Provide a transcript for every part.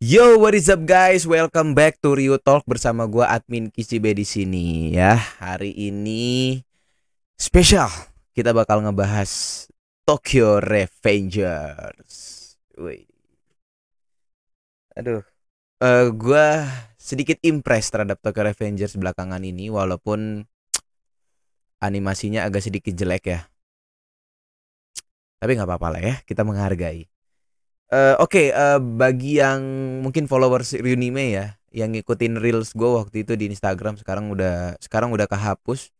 Yo, what is up guys? Welcome back to Rio Talk bersama gua admin Kisibe di sini ya. Hari ini spesial. Kita bakal ngebahas Tokyo Revengers. Wih. Aduh. Eh gua sedikit impress terhadap Tokyo Revengers belakangan ini walaupun animasinya agak sedikit jelek ya. Tapi nggak apa-apa lah ya, kita menghargai. Eh, Oke, eh, bagi yang mungkin followers Ryunime ya, yang ngikutin reels gue waktu itu di Instagram, sekarang udah sekarang udah kehapus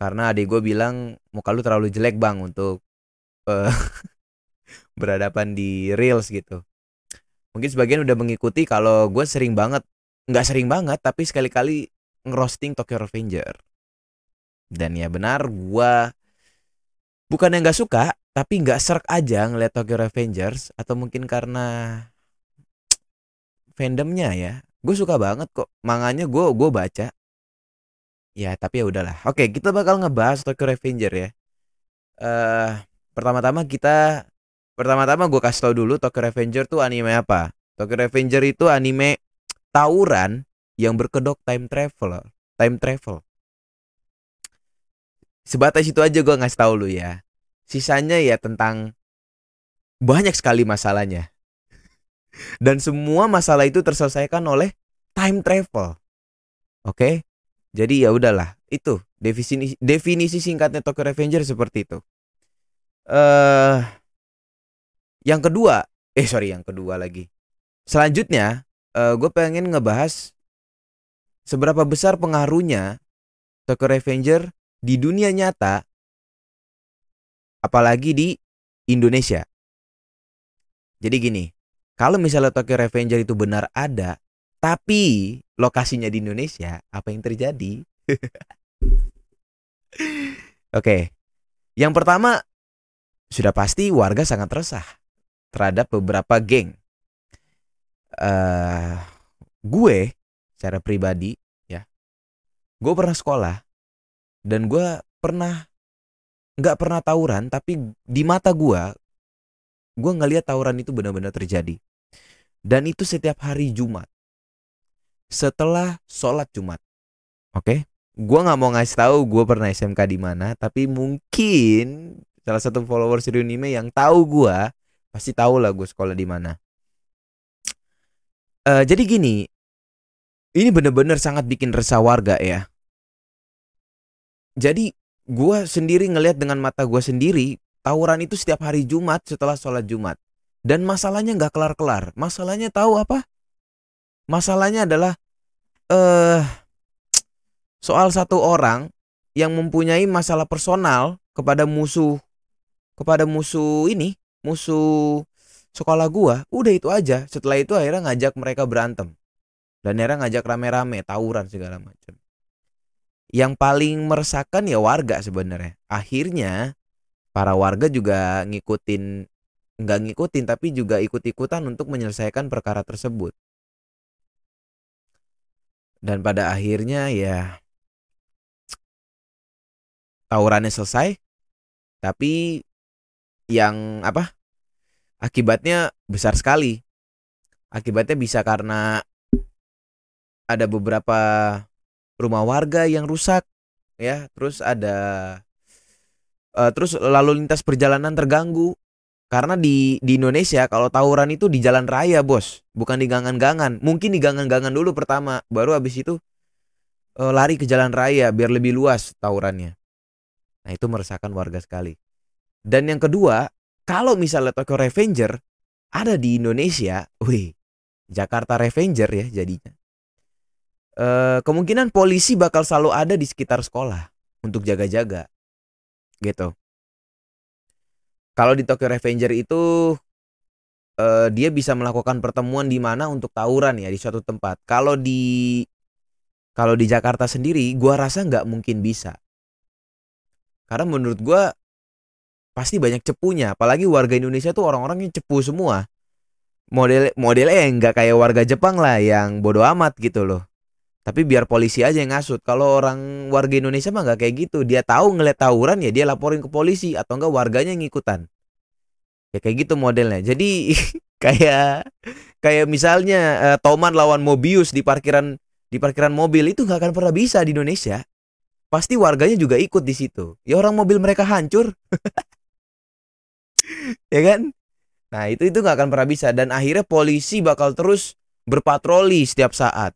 karena adik gue bilang muka lu terlalu jelek bang untuk eh, berhadapan di reels gitu. Mungkin sebagian udah mengikuti kalau gue sering banget, nggak sering banget, tapi sekali-kali ngerosting Tokyo Revenger. Dan ya benar, gue bukan yang nggak suka, tapi nggak serk aja ngeliat Tokyo Revengers atau mungkin karena fandomnya ya. Gue suka banget kok. Manganya gue gue baca. Ya tapi ya udahlah. Oke kita bakal ngebahas Tokyo Revenger ya. Eh pertama-tama kita pertama-tama gue kasih tau dulu Tokyo Revenger tuh anime apa. Tokyo Revenger itu anime tawuran yang berkedok time travel. Time travel sebatas itu aja gue ngasih tau lu ya sisanya ya tentang banyak sekali masalahnya. Dan semua masalah itu terselesaikan oleh time travel. Oke? Jadi ya udahlah, itu definisi definisi singkatnya Tokyo Revenger seperti itu. Eh yang kedua, eh sorry yang kedua lagi. Selanjutnya, eh gue pengen ngebahas seberapa besar pengaruhnya Tokyo Revenger di dunia nyata apalagi di Indonesia. Jadi gini, kalau misalnya Tokyo Revenger itu benar ada, tapi lokasinya di Indonesia, apa yang terjadi? Oke, yang pertama sudah pasti warga sangat resah terhadap beberapa geng. Uh, gue, secara pribadi, ya, gue pernah sekolah dan gue pernah nggak pernah tawuran tapi di mata gua gua ngelihat tawuran itu benar-benar terjadi. Dan itu setiap hari Jumat. Setelah sholat Jumat. Oke? Gua nggak mau ngasih tahu gua pernah SMK di mana tapi mungkin salah satu followers Ryunime yang tahu gua pasti tahu lah gue sekolah di mana. Uh, jadi gini. Ini bener-bener sangat bikin resah warga ya jadi gue sendiri ngelihat dengan mata gue sendiri tawuran itu setiap hari Jumat setelah sholat Jumat. Dan masalahnya nggak kelar-kelar. Masalahnya tahu apa? Masalahnya adalah eh uh, soal satu orang yang mempunyai masalah personal kepada musuh kepada musuh ini musuh sekolah gua udah itu aja. Setelah itu akhirnya ngajak mereka berantem. Dan akhirnya ngajak rame-rame tawuran segala macam yang paling meresahkan ya warga sebenarnya. Akhirnya para warga juga ngikutin nggak ngikutin tapi juga ikut-ikutan untuk menyelesaikan perkara tersebut. Dan pada akhirnya ya tawurannya selesai tapi yang apa? Akibatnya besar sekali. Akibatnya bisa karena ada beberapa rumah warga yang rusak ya. Terus ada uh, terus lalu lintas perjalanan terganggu. Karena di di Indonesia kalau tawuran itu di jalan raya bos. Bukan di gangan-gangan. Mungkin di gangan-gangan dulu pertama. Baru habis itu uh, lari ke jalan raya biar lebih luas tawurannya. Nah itu meresahkan warga sekali. Dan yang kedua kalau misalnya Tokyo Revenger ada di Indonesia wih Jakarta Revenger ya jadinya uh, kemungkinan polisi bakal selalu ada di sekitar sekolah untuk jaga-jaga gitu. Kalau di Tokyo Revenger itu uh, dia bisa melakukan pertemuan di mana untuk tawuran ya di suatu tempat. Kalau di kalau di Jakarta sendiri gua rasa nggak mungkin bisa. Karena menurut gua pasti banyak cepunya. Apalagi warga Indonesia tuh orang-orang yang cepu semua. Model modelnya nggak kayak warga Jepang lah yang bodoh amat gitu loh tapi biar polisi aja yang ngasut. Kalau orang warga Indonesia mah nggak kayak gitu. Dia tahu ngeliat tawuran ya dia laporin ke polisi atau enggak warganya yang ngikutan. Ya kayak gitu modelnya. Jadi kayak kayak misalnya uh, Toman lawan Mobius di parkiran di parkiran mobil itu nggak akan pernah bisa di Indonesia. Pasti warganya juga ikut di situ. Ya orang mobil mereka hancur. ya kan? Nah, itu itu nggak akan pernah bisa dan akhirnya polisi bakal terus berpatroli setiap saat.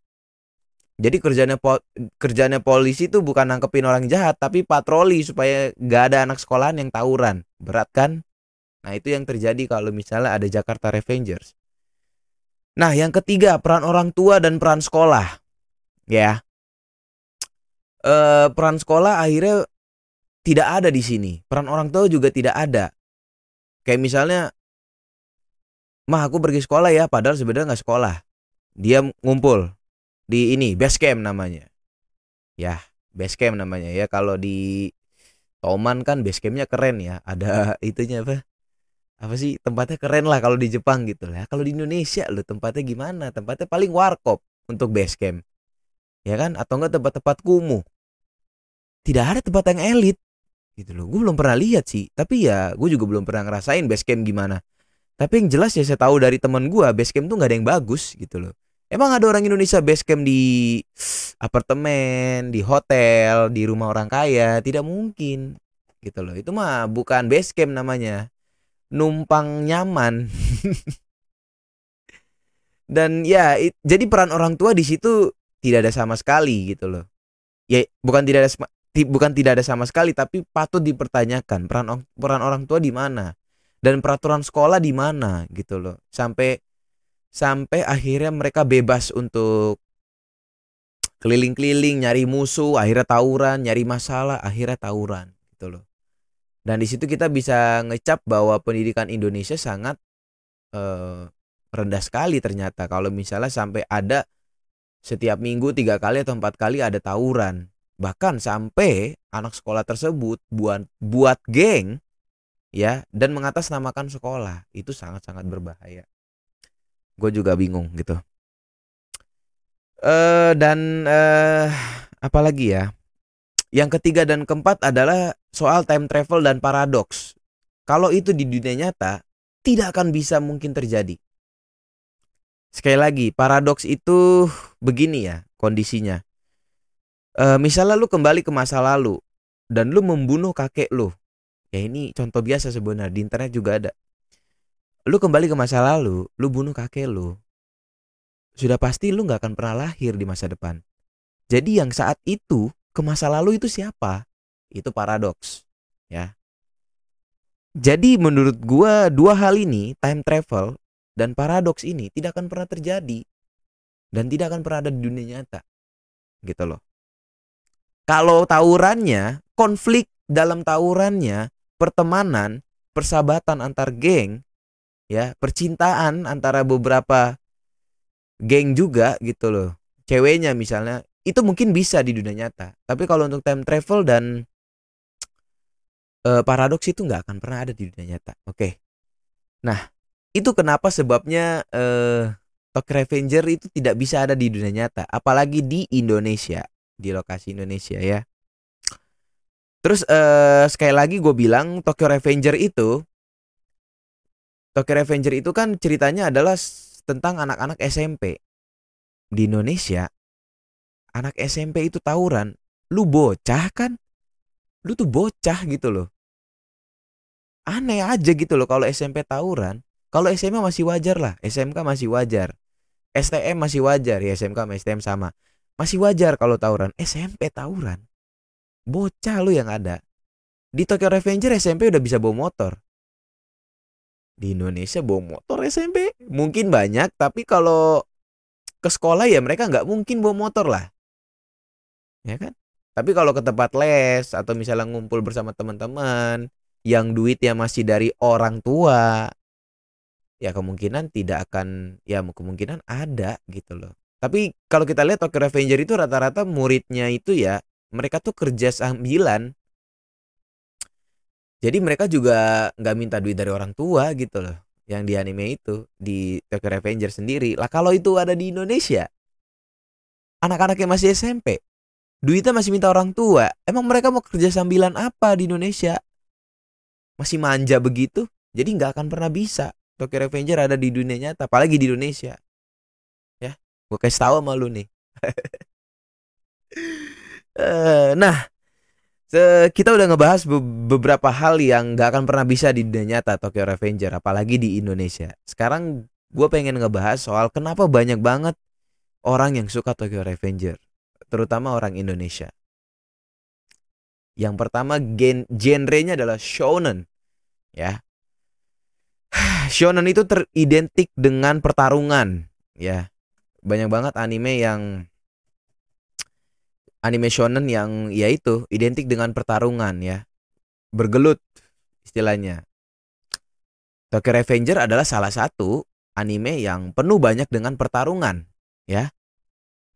Jadi kerjanya po kerjanya polisi itu bukan nangkepin orang jahat tapi patroli supaya nggak ada anak sekolahan yang tawuran. Berat kan? Nah, itu yang terjadi kalau misalnya ada Jakarta Revengers. Nah, yang ketiga, peran orang tua dan peran sekolah. Ya. E, peran sekolah akhirnya tidak ada di sini. Peran orang tua juga tidak ada. Kayak misalnya, mah aku pergi sekolah ya, padahal sebenarnya nggak sekolah. Dia ngumpul di ini base camp namanya. Ya, base camp namanya ya. Kalau di Toman kan base campnya keren ya. Ada itunya apa? apa sih? Tempatnya keren lah kalau di Jepang gitu lah. Kalau di Indonesia lo tempatnya gimana? Tempatnya paling warkop untuk base camp. Ya kan? Atau enggak tempat-tempat kumuh. Tidak ada tempat yang elit gitu loh. Gue belum pernah lihat sih. Tapi ya gue juga belum pernah ngerasain base camp gimana. Tapi yang jelas ya saya tahu dari teman gue base camp tuh nggak ada yang bagus gitu loh emang ada orang Indonesia base camp di apartemen di hotel di rumah orang kaya tidak mungkin gitu loh itu mah bukan base camp namanya numpang nyaman. Dan ya, it, jadi peran orang tua di situ tidak ada sama sekali gitu loh. Ya, bukan tidak ada bukan tidak ada sama sekali tapi patut dipertanyakan peran peran orang tua di mana dan peraturan sekolah di mana gitu loh. Sampai sampai akhirnya mereka bebas untuk keliling-keliling nyari musuh, akhirnya tawuran, nyari masalah, akhirnya tawuran gitu loh. Dan di situ kita bisa ngecap bahwa pendidikan Indonesia sangat uh, rendah sekali ternyata kalau misalnya sampai ada setiap minggu tiga kali atau empat kali ada tawuran bahkan sampai anak sekolah tersebut buat buat geng ya dan mengatasnamakan sekolah itu sangat-sangat berbahaya gue juga bingung gitu uh, dan uh, apalagi ya yang ketiga dan keempat adalah soal time travel dan paradoks. Kalau itu di dunia nyata, tidak akan bisa mungkin terjadi. Sekali lagi, paradoks itu begini ya kondisinya. E, misalnya lu kembali ke masa lalu dan lu membunuh kakek lu. Ya ini contoh biasa sebenarnya di internet juga ada. Lu kembali ke masa lalu, lu bunuh kakek lu. Sudah pasti lu nggak akan pernah lahir di masa depan. Jadi yang saat itu ke masa lalu itu siapa? Itu paradoks, ya. Jadi menurut gua dua hal ini, time travel dan paradoks ini tidak akan pernah terjadi dan tidak akan pernah ada di dunia nyata. Gitu loh. Kalau tawurannya, konflik dalam tawurannya, pertemanan, persahabatan antar geng, ya, percintaan antara beberapa geng juga gitu loh. Ceweknya misalnya itu mungkin bisa di dunia nyata tapi kalau untuk time travel dan uh, paradoks itu nggak akan pernah ada di dunia nyata oke okay. nah itu kenapa sebabnya uh, Tokyo Revenger itu tidak bisa ada di dunia nyata apalagi di Indonesia di lokasi Indonesia ya terus uh, sekali lagi gue bilang Tokyo Revenger itu Tokyo Revenger itu kan ceritanya adalah tentang anak-anak SMP di Indonesia anak SMP itu tawuran, lu bocah kan? Lu tuh bocah gitu loh. Aneh aja gitu loh kalau SMP tawuran. Kalau SMA masih wajar lah, SMK masih wajar. STM masih wajar ya SMK sama STM sama. Masih wajar kalau tawuran. SMP tawuran. Bocah lu yang ada. Di Tokyo Revenger SMP udah bisa bawa motor. Di Indonesia bawa motor SMP mungkin banyak tapi kalau ke sekolah ya mereka nggak mungkin bawa motor lah. Ya kan? Tapi kalau ke tempat les atau misalnya ngumpul bersama teman-teman yang duitnya masih dari orang tua ya kemungkinan tidak akan ya kemungkinan ada gitu loh. Tapi kalau kita lihat Tokyo Revenger itu rata-rata muridnya itu ya mereka tuh kerja sambilan jadi mereka juga nggak minta duit dari orang tua gitu loh yang di anime itu di Tokyo Revenger sendiri lah kalau itu ada di Indonesia anak-anak yang masih SMP duitnya masih minta orang tua. Emang mereka mau kerja sambilan apa di Indonesia? Masih manja begitu? Jadi nggak akan pernah bisa Tokyo Revenger ada di dunia nyata, apalagi di Indonesia. Ya, gue kasih tahu sama lu nih. Eh, nah, kita udah ngebahas beberapa hal yang gak akan pernah bisa di dunia nyata Tokyo Revenger, apalagi di Indonesia. Sekarang gue pengen ngebahas soal kenapa banyak banget orang yang suka Tokyo Revenger, terutama orang Indonesia. Yang pertama gen genrenya adalah shonen. Ya. Shonen itu teridentik dengan pertarungan, ya. Banyak banget anime yang anime shonen yang ya itu identik dengan pertarungan ya. Bergelut istilahnya. Tokyo Revenger adalah salah satu anime yang penuh banyak dengan pertarungan, ya.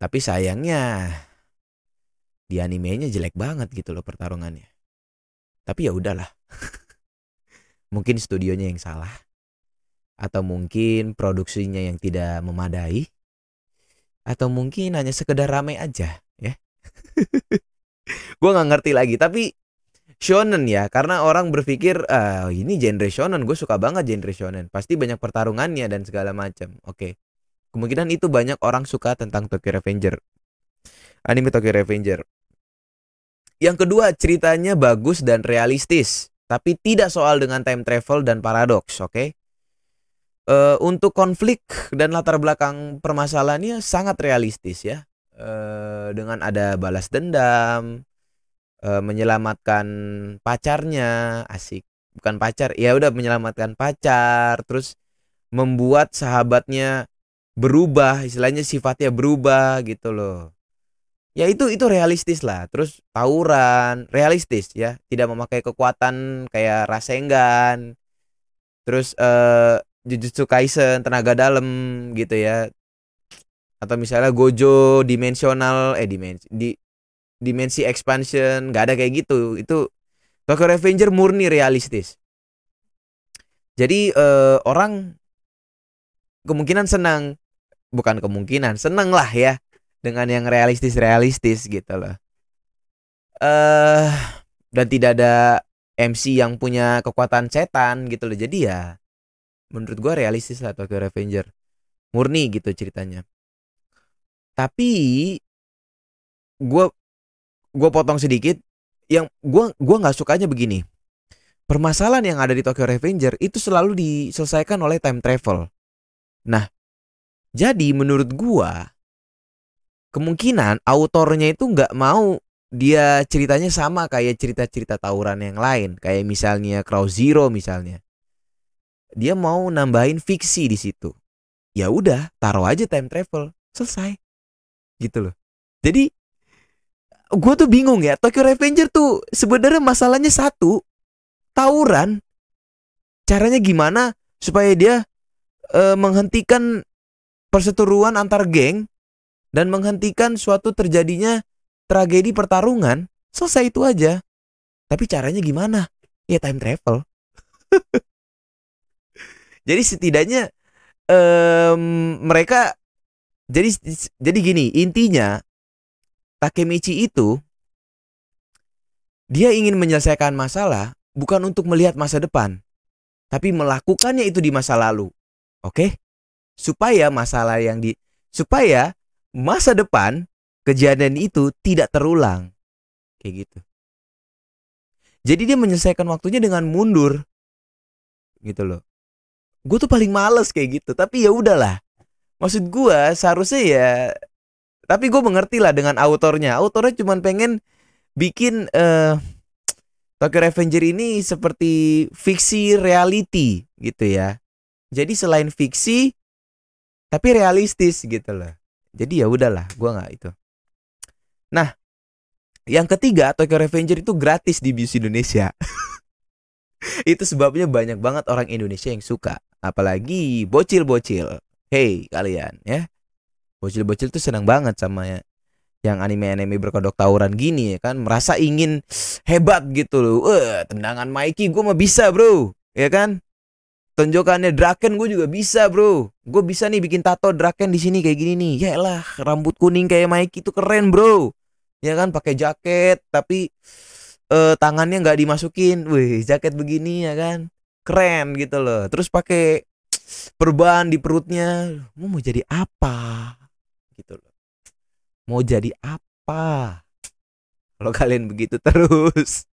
Tapi sayangnya di animenya jelek banget gitu loh pertarungannya. Tapi ya udahlah. mungkin studionya yang salah atau mungkin produksinya yang tidak memadai atau mungkin hanya sekedar rame aja. gue nggak ngerti lagi tapi shonen ya karena orang berpikir ah, ini genre shonen gue suka banget genre shonen pasti banyak pertarungannya dan segala macam oke kemungkinan itu banyak orang suka tentang Tokyo Revenger anime Tokyo Revenger yang kedua, ceritanya bagus dan realistis, tapi tidak soal dengan time travel dan paradoks, oke? Okay? Uh, untuk konflik dan latar belakang permasalahannya sangat realistis ya. Uh, dengan ada balas dendam, uh, menyelamatkan pacarnya, asik. Bukan pacar, ya udah menyelamatkan pacar, terus membuat sahabatnya berubah, istilahnya sifatnya berubah gitu loh. Ya itu itu realistis lah. Terus tawuran realistis ya. Tidak memakai kekuatan kayak Rasengan. Terus eh Jujutsu Kaisen tenaga dalam gitu ya atau misalnya Gojo dimensional eh dimensi di dimensi expansion nggak ada kayak gitu itu Tokyo Revenger murni realistis jadi eh, orang kemungkinan senang bukan kemungkinan senang lah ya dengan yang realistis-realistis gitu loh. Eh dan tidak ada MC yang punya kekuatan setan gitu loh. Jadi ya menurut gua realistis lah Tokyo Revenger. Murni gitu ceritanya. Tapi gua gua potong sedikit yang gua gua nggak sukanya begini. Permasalahan yang ada di Tokyo Revenger itu selalu diselesaikan oleh time travel. Nah, jadi menurut gua kemungkinan autornya itu nggak mau dia ceritanya sama kayak cerita-cerita tawuran yang lain kayak misalnya Crow Zero misalnya dia mau nambahin fiksi di situ ya udah taruh aja time travel selesai gitu loh jadi gue tuh bingung ya Tokyo Revenger tuh sebenarnya masalahnya satu tawuran caranya gimana supaya dia uh, menghentikan perseteruan antar geng dan menghentikan suatu terjadinya tragedi pertarungan, selesai itu aja. Tapi caranya gimana? Ya time travel. jadi setidaknya um, mereka jadi jadi gini, intinya Takemichi itu dia ingin menyelesaikan masalah bukan untuk melihat masa depan, tapi melakukannya itu di masa lalu. Oke? Okay? Supaya masalah yang di supaya masa depan kejadian itu tidak terulang. Kayak gitu. Jadi dia menyelesaikan waktunya dengan mundur. Gitu loh. Gue tuh paling males kayak gitu, tapi ya udahlah. Maksud gue seharusnya ya tapi gue mengerti lah dengan autornya. Autornya cuma pengen bikin uh, Tokyo Revenger ini seperti fiksi reality gitu ya. Jadi selain fiksi tapi realistis gitu loh. Jadi ya udahlah, gua nggak itu. Nah, yang ketiga Tokyo Revenger itu gratis di Bius Indonesia. itu sebabnya banyak banget orang Indonesia yang suka, apalagi bocil-bocil. Hey kalian ya, bocil-bocil tuh senang banget sama ya yang anime-anime berkodok tawuran gini ya kan? Merasa ingin hebat gitu loh. Eh, tendangan Mikey gue mah bisa, Bro. Ya kan? Tonjokannya Draken gue juga bisa bro. Gue bisa nih bikin tato Draken di sini kayak gini nih. Ya lah rambut kuning kayak Mikey itu keren bro. Ya kan? Pakai jaket tapi uh, tangannya nggak dimasukin. Wih jaket begini ya kan? Keren gitu loh. Terus pakai perban di perutnya. Mau mau jadi apa? Gitu loh. Mau jadi apa? Kalau kalian begitu terus.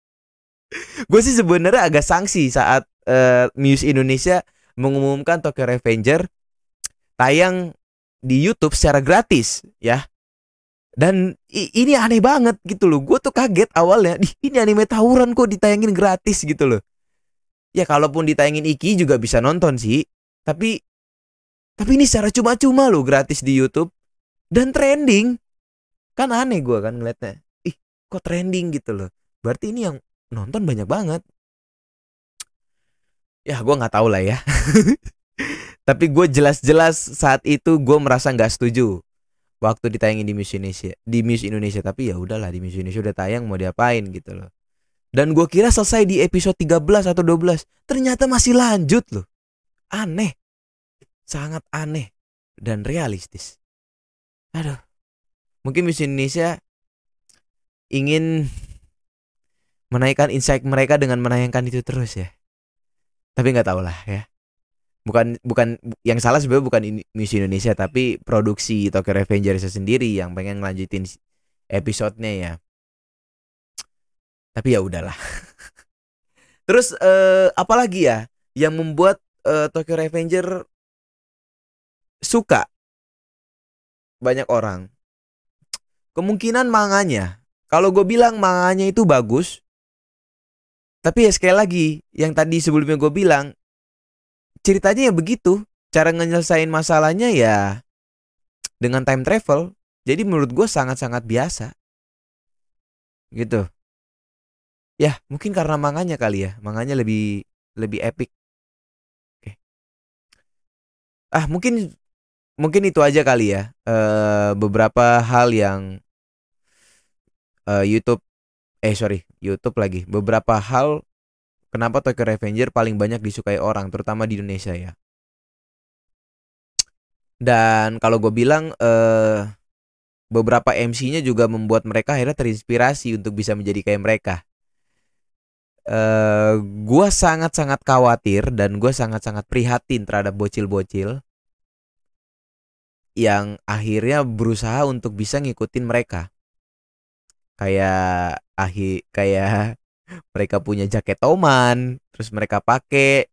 Gue sih sebenarnya agak sanksi saat uh, Muse Indonesia mengumumkan Tokyo Revenger tayang di YouTube secara gratis ya. Dan ini aneh banget gitu loh. Gue tuh kaget awalnya. Ini anime tawuran kok ditayangin gratis gitu loh. Ya kalaupun ditayangin Iki juga bisa nonton sih tapi tapi ini secara cuma-cuma loh gratis di YouTube. Dan trending. Kan aneh gue kan ngeliatnya. Ih kok trending gitu loh. Berarti ini yang nonton banyak banget. Ya gue nggak tahu lah ya. Tapi gue jelas-jelas saat itu gue merasa nggak setuju waktu ditayangin di Miss Indonesia di Miss Indonesia. Tapi ya udahlah di Miss Indonesia udah tayang mau diapain gitu loh. Dan gue kira selesai di episode 13 atau 12 ternyata masih lanjut loh aneh. Sangat aneh dan realistis. Aduh. Mungkin Miss Indonesia ingin menaikkan insight mereka dengan menayangkan itu terus ya. Tapi nggak tahu lah ya. Bukan bukan yang salah sebenarnya bukan Miss Indonesia tapi produksi Tokyo Revengers sendiri yang pengen ngelanjutin episodenya ya. Tapi ya udahlah. Terus uh, apalagi ya yang membuat uh, Tokyo Revenger suka banyak orang. Kemungkinan manganya kalau gue bilang manganya itu bagus tapi ya sekali lagi yang tadi sebelumnya gue bilang ceritanya ya begitu. Cara nyelesain masalahnya ya dengan time travel. Jadi menurut gue sangat-sangat biasa. Gitu. Ya mungkin karena manganya kali ya. Manganya lebih lebih epic ah mungkin mungkin itu aja kali ya uh, beberapa hal yang uh, YouTube eh sorry YouTube lagi beberapa hal kenapa Tokyo Revenger paling banyak disukai orang, terutama di Indonesia ya. Dan kalau gue bilang eh, beberapa MC-nya juga membuat mereka akhirnya terinspirasi untuk bisa menjadi kayak mereka. Eh, gue sangat-sangat khawatir dan gue sangat-sangat prihatin terhadap bocil-bocil yang akhirnya berusaha untuk bisa ngikutin mereka. Kayak akhir kayak mereka punya jaket toman, terus mereka pakai,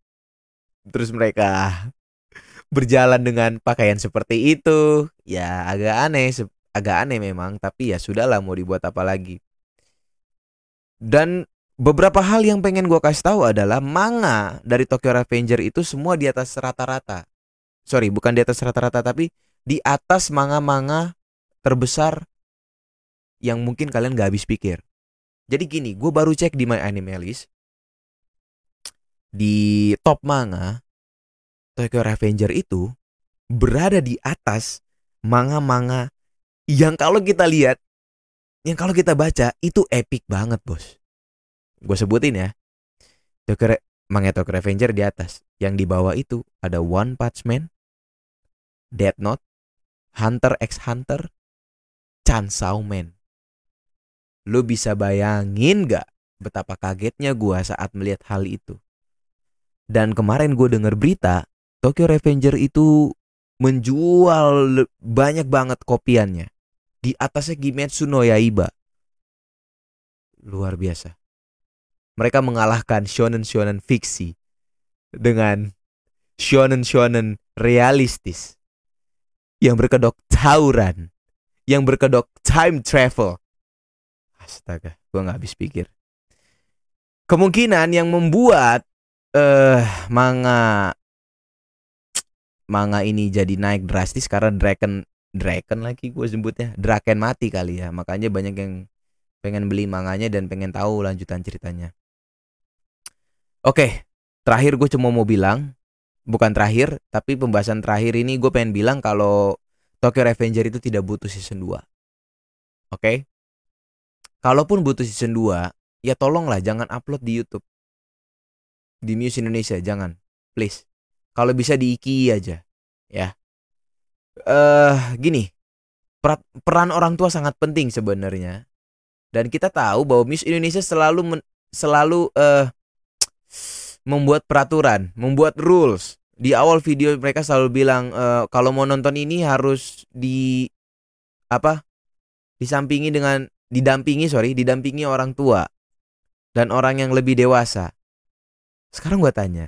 terus mereka berjalan dengan pakaian seperti itu, ya agak aneh, agak aneh memang, tapi ya sudahlah mau dibuat apa lagi. Dan beberapa hal yang pengen gue kasih tahu adalah manga dari Tokyo Revenger itu semua di atas rata-rata. Sorry, bukan di atas rata-rata, tapi di atas manga-manga terbesar yang mungkin kalian gak habis pikir. Jadi gini, gue baru cek di My Anime di top manga Tokyo Revenger itu berada di atas manga-manga yang kalau kita lihat, yang kalau kita baca itu epic banget bos. Gue sebutin ya, Tokyo Re manga Tokyo Revenger di atas. Yang di bawah itu ada One Punch Man, Death Note, Hunter x Hunter, Chainsaw Man. Lu bisa bayangin gak betapa kagetnya gue saat melihat hal itu. Dan kemarin gue denger berita, Tokyo Revenger itu menjual banyak banget kopiannya. Di atasnya Kimetsu no Yaiba. Luar biasa. Mereka mengalahkan shonen-shonen fiksi dengan shonen-shonen realistis yang berkedok tawuran, yang berkedok time travel, Astaga, gue nggak habis pikir. Kemungkinan yang membuat eh uh, manga manga ini jadi naik drastis karena Dragon Dragon lagi gue sebutnya. Draken mati kali ya. Makanya banyak yang pengen beli manganya dan pengen tahu lanjutan ceritanya. Oke terakhir gue cuma mau bilang bukan terakhir tapi pembahasan terakhir ini gue pengen bilang kalau Tokyo Revenger itu tidak butuh season 2 oke Kalaupun butuh season 2, ya tolonglah jangan upload di YouTube. Di Muse Indonesia jangan, please. Kalau bisa di Iki aja, ya. Eh, uh, gini. Peran orang tua sangat penting sebenarnya. Dan kita tahu bahwa Muse Indonesia selalu men, selalu uh, membuat peraturan, membuat rules. Di awal video mereka selalu bilang e, kalau mau nonton ini harus di apa? Disampingi dengan didampingi sorry, didampingi orang tua dan orang yang lebih dewasa. Sekarang gue tanya,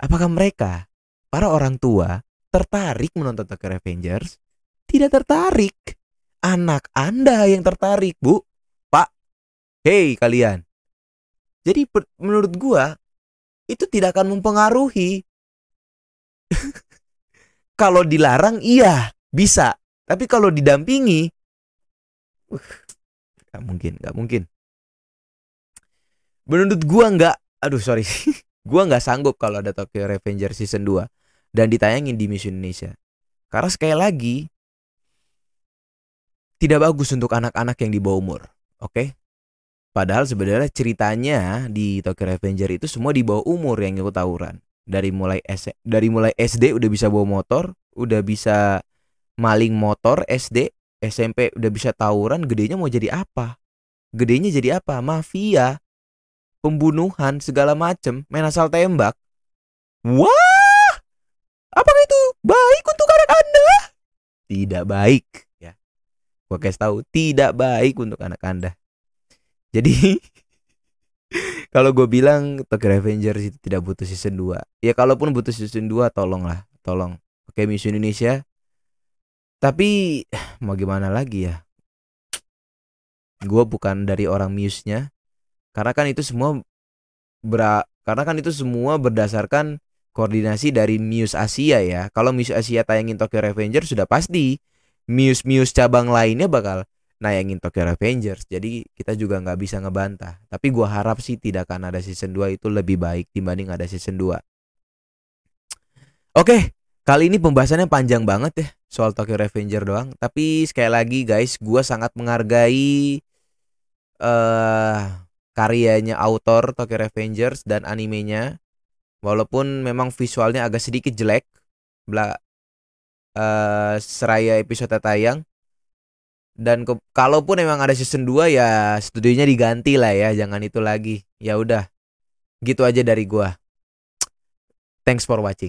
apakah mereka para orang tua tertarik menonton Tokyo Revengers? Tidak tertarik. Anak Anda yang tertarik, Bu. Pak. Hei kalian. Jadi menurut gua itu tidak akan mempengaruhi. kalau dilarang iya, bisa. Tapi kalau didampingi uh, mungkin, gak mungkin. Menurut gua nggak, aduh sorry, gua nggak sanggup kalau ada Tokyo Revenger season 2 dan ditayangin di Miss Indonesia. Karena sekali lagi tidak bagus untuk anak-anak yang di bawah umur. Oke? Padahal sebenarnya ceritanya di Tokyo Revenger itu semua di bawah umur yang ikut tawuran. Dari mulai S dari mulai SD udah bisa bawa motor, udah bisa maling motor SD, SMP udah bisa tawuran, gedenya mau jadi apa? Gedenya jadi apa? Mafia. Pembunuhan segala macem, main asal tembak. Wah! Apakah itu baik untuk anak Anda? Tidak baik, ya. Gua kasih tahu, tidak baik untuk anak Anda. Jadi kalau gue bilang Tokyo Revengers itu tidak butuh season 2 Ya kalaupun butuh season 2 tolonglah Tolong. Oke Miss Indonesia. Tapi mau gimana lagi ya? Gue bukan dari orang Muse-nya. Karena kan itu semua ber Karena kan itu semua berdasarkan koordinasi dari Muse Asia ya. Kalau Muse Asia tayangin Tokyo Revengers sudah pasti Muse-Muse cabang lainnya bakal nayangin Tokyo Revengers. Jadi kita juga nggak bisa ngebantah. Tapi gua harap sih tidak akan ada season 2 itu lebih baik dibanding ada season 2 oke kali ini pembahasannya panjang banget ya soal Tokyo Revenger doang. Tapi sekali lagi guys gua sangat menghargai uh, karyanya autor Tokyo Revengers dan animenya. Walaupun memang visualnya agak sedikit jelek bla uh, seraya episode tayang dan ke, kalaupun memang ada season 2 ya studionya diganti lah ya, jangan itu lagi. Ya udah. Gitu aja dari gua. Thanks for watching.